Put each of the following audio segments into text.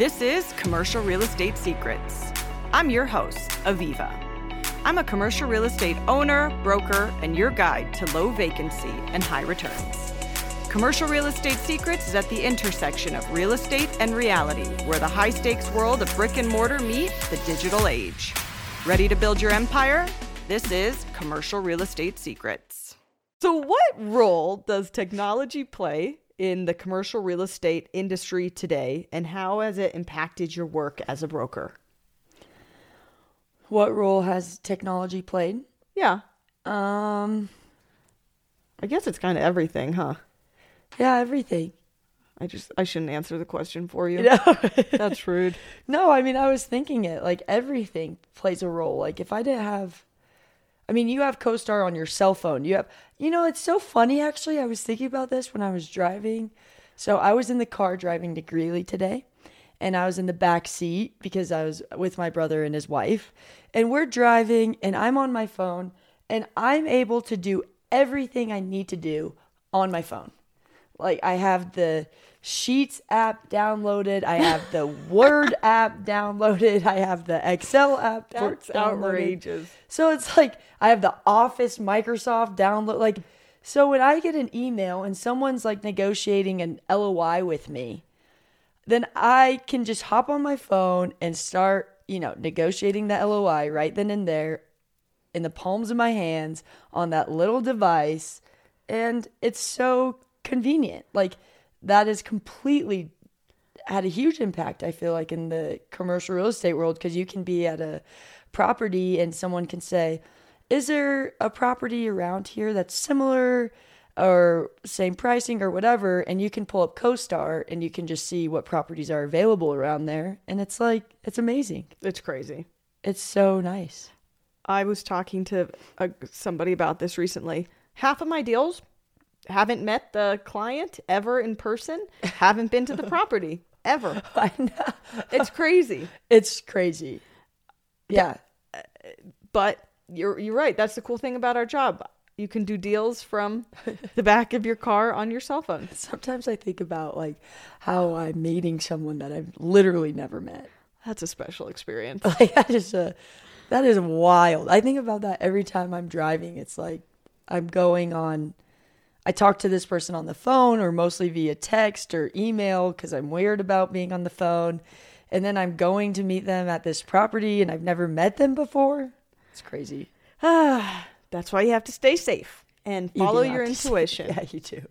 This is Commercial Real Estate Secrets. I'm your host, Aviva. I'm a commercial real estate owner, broker, and your guide to low vacancy and high returns. Commercial Real Estate Secrets is at the intersection of real estate and reality, where the high stakes world of brick and mortar meet the digital age. Ready to build your empire? This is Commercial Real Estate Secrets. So, what role does technology play in the commercial real estate industry today, and how has it impacted your work as a broker? What role has technology played? Yeah, Um, I guess it's kind of everything, huh? yeah, everything. I just I shouldn't answer the question for you. No, That's rude. no, I mean, I was thinking it. Like everything plays a role. Like if I didn't have, I mean, you have CoStar on your cell phone. You have, you know, it's so funny. Actually, I was thinking about this when I was driving. So I was in the car driving to Greeley today, and I was in the back seat because I was with my brother and his wife, and we're driving, and I'm on my phone, and I'm able to do everything I need to do on my phone. Like I have the Sheets app downloaded, I have the Word app downloaded, I have the Excel app That's downloaded. outrageous. So it's like I have the Office Microsoft download like so when I get an email and someone's like negotiating an LOI with me, then I can just hop on my phone and start, you know, negotiating the LOI right then and there in the palms of my hands on that little device and it's so convenient. Like that is completely had a huge impact I feel like in the commercial real estate world because you can be at a property and someone can say, "Is there a property around here that's similar or same pricing or whatever?" and you can pull up CoStar and you can just see what properties are available around there and it's like it's amazing. It's crazy. It's so nice. I was talking to uh somebody about this recently. Half of my deals haven't met the client ever in person, haven't been to the property ever. I know. It's crazy. It's crazy. Yeah. Uh, but you're you're right. That's the cool thing about our job. You can do deals from the back of your car on your cell phone. Sometimes I think about like how I'm meeting someone that I've literally never met. That's a special experience. Like that is a that is wild. I think about that every time I'm driving. It's like I'm going on I talk to this person on the phone or mostly via text or email cuz I'm weird about being on the phone. And then I'm going to meet them at this property and I've never met them before. It's crazy. That's why you have to stay safe and follow have your intuition. Yeah, you do.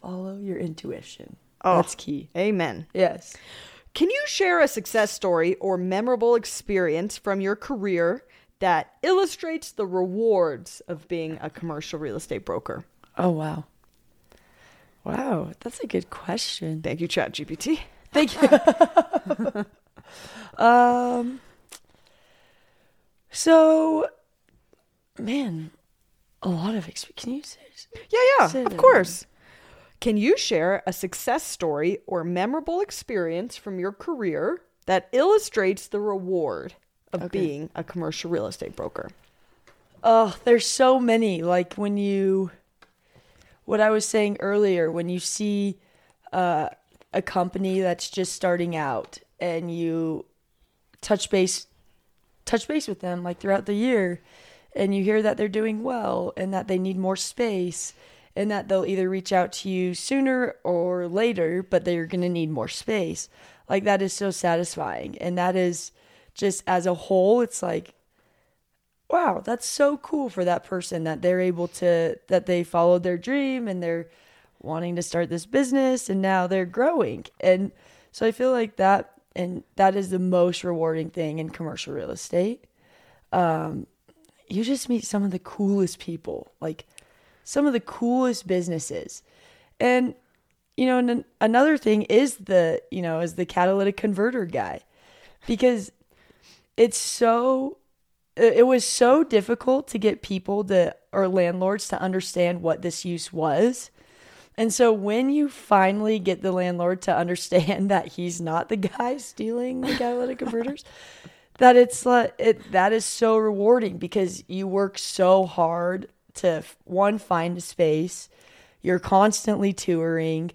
Follow your intuition. Oh. That's key. Amen. Yes. Can you share a success story or memorable experience from your career that illustrates the rewards of being a commercial real estate broker? Oh wow. Wow, that's a good question. Thank you, ChatGPT. Thank you. um so man, a lot of experience. Can you say Yeah, yeah, Say of course. Can you share a success story or memorable experience from your career that illustrates the reward of being a commercial real estate broker? Oh, there's so many. Like when you, what I was saying earlier, when you see uh, a company that's just starting out and you touch base, touch base with them like throughout the year, and you hear that they're doing well and that they need more space, and that they'll either reach out to you sooner or later, but they're going to need more space. Like that is so satisfying, and that is just as a whole, it's like wow, that's so cool for that person that they're able to that they followed their dream and they're wanting to start this business and now they're growing. And so I feel like that and that is the most rewarding thing in commercial real estate. Um you just meet some of the coolest people, like some of the coolest businesses. And you know, and another thing is the, you know, is the catalytic converter guy. Because it's so it was so difficult to get people to or landlords to understand what this use was. And so when you finally get the landlord to understand that he's not the guy stealing the catalytic converters, that it's like it that is so rewarding because you work so hard to one find a space, you're constantly touring,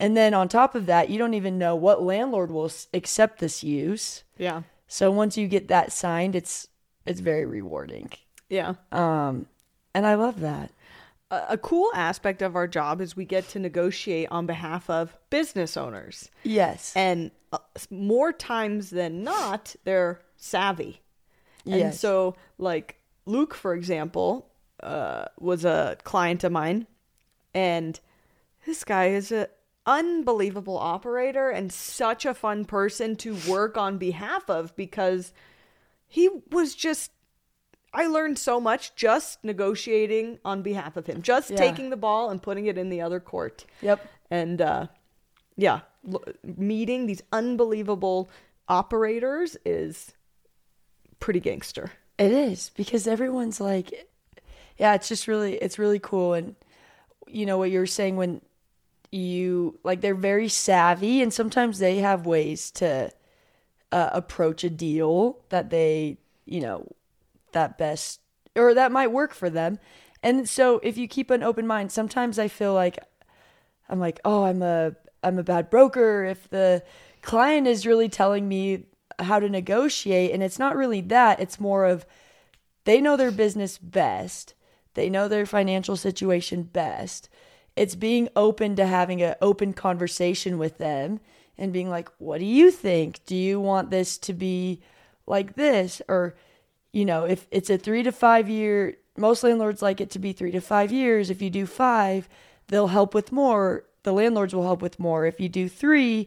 And then on top of that, you don't even know what landlord will accept this use. Yeah. So once you get that signed, it's it's very rewarding. Yeah. Um and I love that. a, a cool aspect of our job is we get to negotiate on behalf of business owners. Yes. And uh, more times than not, they're savvy. And Yes. so, like Luke, for example, uh, was a client of mine, and this guy is an unbelievable operator and such a fun person to work on behalf of because he was just I learned so much just negotiating on behalf of him, just Yeah. taking the ball and putting it in the other court. Yep. And uh, yeah, l- meeting these unbelievable operators is pretty gangster. It is because everyone's like, yeah, it's just really, it's really cool. And you know what you were saying when you like, they're very savvy, and sometimes they have ways to uh, approach a deal that they, you know, that best or that might work for them. And so if you keep an open mind, sometimes I feel like I'm like, oh, I'm a I'm a bad broker if the client is really telling me how to negotiate and it's not really that, it's more of they know their business best. They know their financial situation best. It's being open to having an open conversation with them and being like, "What do you think? Do you want this to be like this or you know, if it's a 3 to 5 year most landlords like it to be 3 to 5 years. If you do 5, they'll help with more. The landlords will help with more. If you do 3,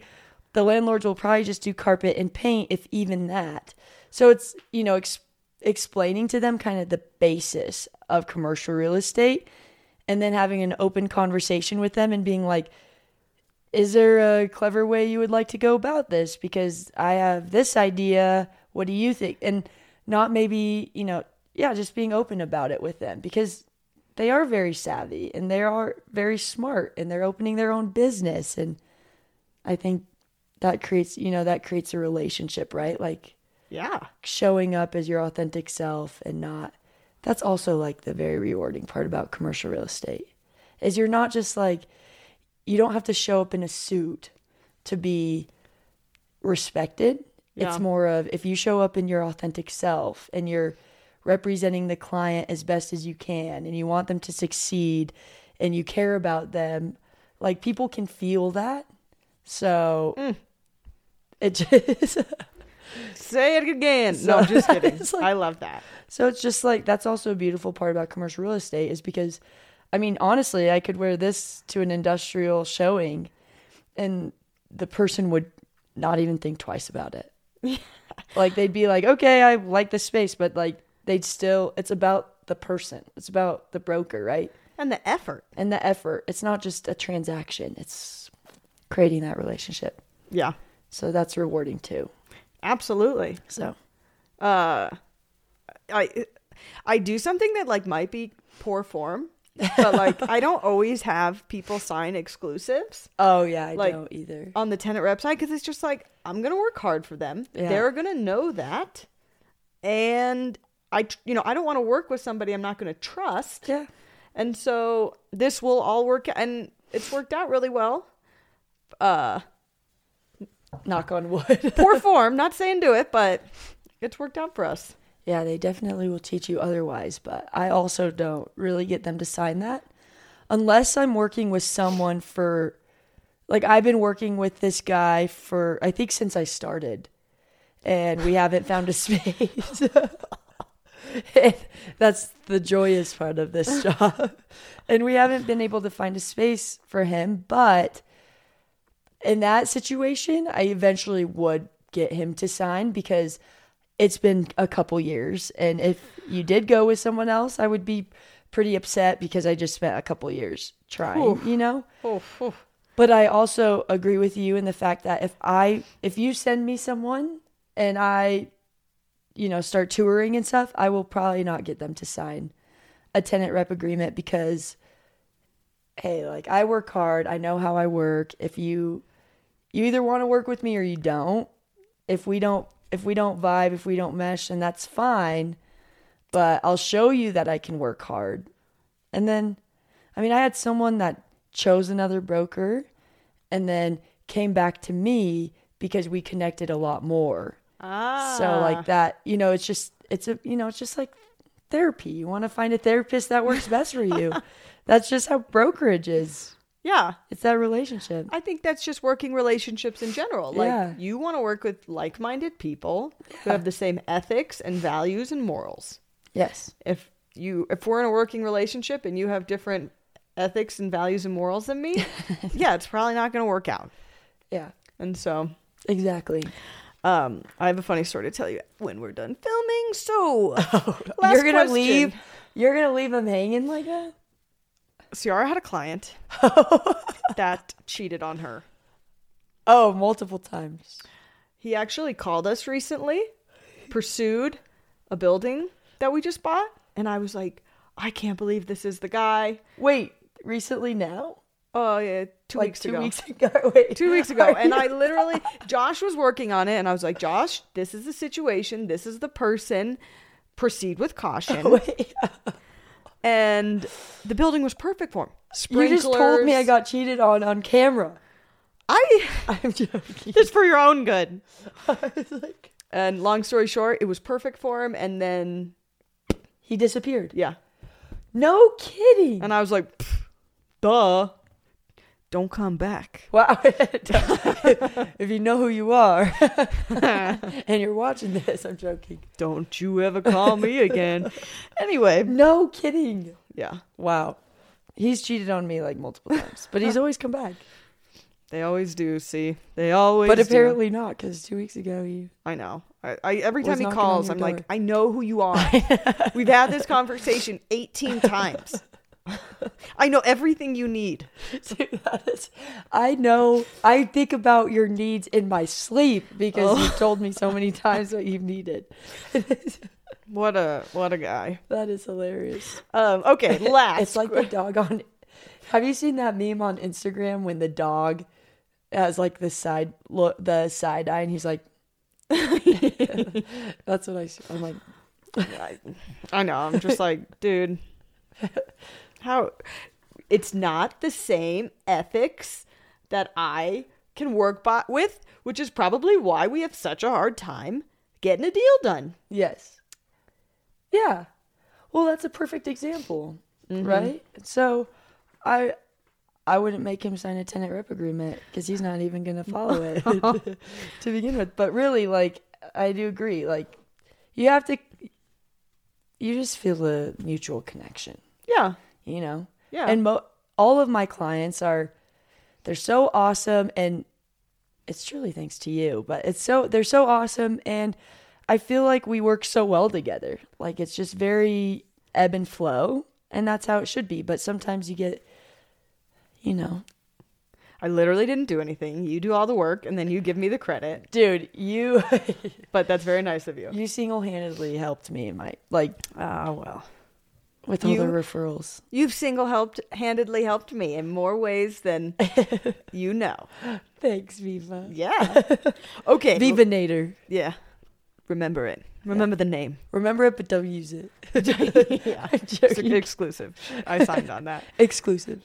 the landlords will probably just do carpet and paint if even that. So it's, you know, ex- explaining to them kind of the basis of commercial real estate and then having an open conversation with them and being like, is there a clever way you would like to go about this? Because I have this idea. What do you think? And not maybe, you know, yeah, just being open about it with them because they are very savvy and they are very smart and they're opening their own business. And I think that creates, you know, that creates a relationship, right? Like, Yeah. showing up as your authentic self and not that's also like the very rewarding part about commercial real estate is you're not just like you don't have to show up in a suit to be respected Yeah. it's more of if you show up in your authentic self and you're representing the client as best as you can and you want them to succeed and you care about them like people can feel that so mm. it just Say it again. no, just kidding. Like- I love that. So it's just like that's also a beautiful part about commercial real estate is because I mean honestly I could wear this to an industrial showing and the person would not even think twice about it. like they'd be like, "Okay, I like this space," but like they'd still it's about the person. It's about the broker, right? And the effort. And the effort. It's not just a transaction. It's creating that relationship. Yeah. So that's rewarding too. Absolutely. So uh I I do something that like might be poor form, but like I don't always have people sign exclusives Oh yeah, I Like- don't either. on the tenant rep side because it's just like I'm gonna work hard for them. Yeah. They're gonna know that, and I you know I don't want to work with somebody I'm not gonna trust. Yeah. And so this will all work, and it's worked out really well. Uh, Knock on wood. poor form, not saying do it, but it's worked out for us. Yeah, they definitely will teach you otherwise, but I also don't really get them to sign that unless I'm working with someone for like I've been working with this guy for I think since I started and we haven't found a space. That's the joyous part of this job. And we haven't been able to find a space for him, but in that situation, I eventually would get him to sign because it's been a couple years. And if you did go with someone else, I would be pretty upset because I just spent a couple years trying, Oof. you know? Oh, oh. But I also agree with you in the fact that if I if you send me someone and I you know start touring and stuff, I will probably not get them to sign a tenant rep agreement because hey, like I work hard, I know how I work. If you you either want to work with me or you don't. If we don't if we don't vibe, if we don't mesh, and that's fine. But I'll show you that I can work hard. And then I mean, I had someone that chose another broker and then came back to me because we connected a lot more. Ah. So like that, you know, it's just it's a you know, it's just like therapy. You want to find a therapist that works best for you. That's just how brokerage is. Yeah. It's that relationship. I think that's just working relationships in general. Like Yeah. you want to work with like-minded people who have the same ethics and values and morals. Yes. If you if we're in a working relationship and you have different ethics and values and morals than me, yeah, it's probably not going to work out. Yeah. And so, Exactly. um, I have a funny story to tell you when we're done filming. So, last you're gonna leave. You're gonna leave him hanging like that. Ciara had a client that cheated on her. Oh, multiple times. He actually called us recently, pursued a building that we just bought, and I was like, I can't believe this is the guy. Wait, recently now? Oh yeah, two like weeks two ago. weeks ago. Wait, Two weeks ago, and I literally, Josh was working on it, and I was like, Josh, this is the situation, this is the person. Proceed with caution. And the building was perfect for him. you just told me I got cheated on on camera. I. I'm joking. It's for your own good. I was like, And long story short, it was perfect for him. And then, he disappeared. yeah, No kidding. and I was like, duh, don't come back. Wow. if you know who you are and you're watching this, I'm joking. Don't you ever call me again. anyway, No kidding. yeah, Wow. He's cheated on me like multiple times, but he's always come back. they always do. See, they always. But do. apparently not, because two weeks ago he. I know. I, I every time he calls, I'm like. I know who you are. We've had this conversation 18 times. I know everything you need. Dude, that is, I know. I think about your needs in my sleep because Oh. you've told me so many times what you've needed. What a what a guy. that is hilarious. Um, okay, last. It's like the dog on. Have you seen that meme on Instagram when the dog has like the side look, the side eye, and he's like, "That's what I." see. I'm like, I, I know. I'm just like, dude, how? It's not the same ethics that I can work by with, which is probably why we have such a hard time getting a deal done. Yes. Yeah. Well, that's a perfect example, Mm-hmm. right? So, I I wouldn't make him sign a tenant rep agreement because he's not even going to follow it to begin with. But really, like, I do agree. Like, you have to. You just feel a mutual connection, Yeah, you know. yeah. And mo- all of my clients are, they're so awesome, and it's truly thanks to you. But it's so they're so awesome, and I feel like we work so well together. Like it's just very ebb and flow, and that's how it should be. But sometimes you get, you know, I literally didn't do anything. You do all the work, and then you give me the credit. dude, you But that's very nice of you. you single handedly helped me in my like Ah, well. With all You- the referrals. You've single helped handedly helped me in more ways than you know. Thanks, Viva. Yeah. Okay. Viva Nader. Yeah. Remember it. Remember the name. Remember it, but don't use it. yeah. It's exclusive. I signed on that. Exclusive.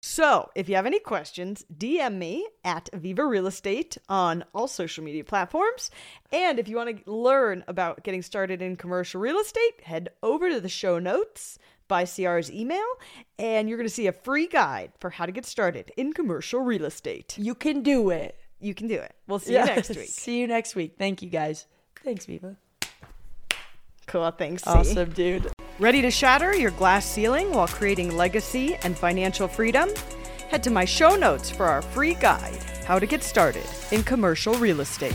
So, if you have any questions, DM me at Viva Real Estate on all social media platforms. And if you want to learn about getting started in commercial real estate, head over to the show notes by CR's email, and you're going to see a free guide for how to get started in commercial real estate. You can do it. You can do it. We'll see you next week. See you next week. Thank you guys. Thanks, Viva. Cool. Thanks. Awesome, dude. Ready to shatter your glass ceiling while creating legacy and financial freedom? Head to my show notes for our free guide, How to Get Started in Commercial Real Estate.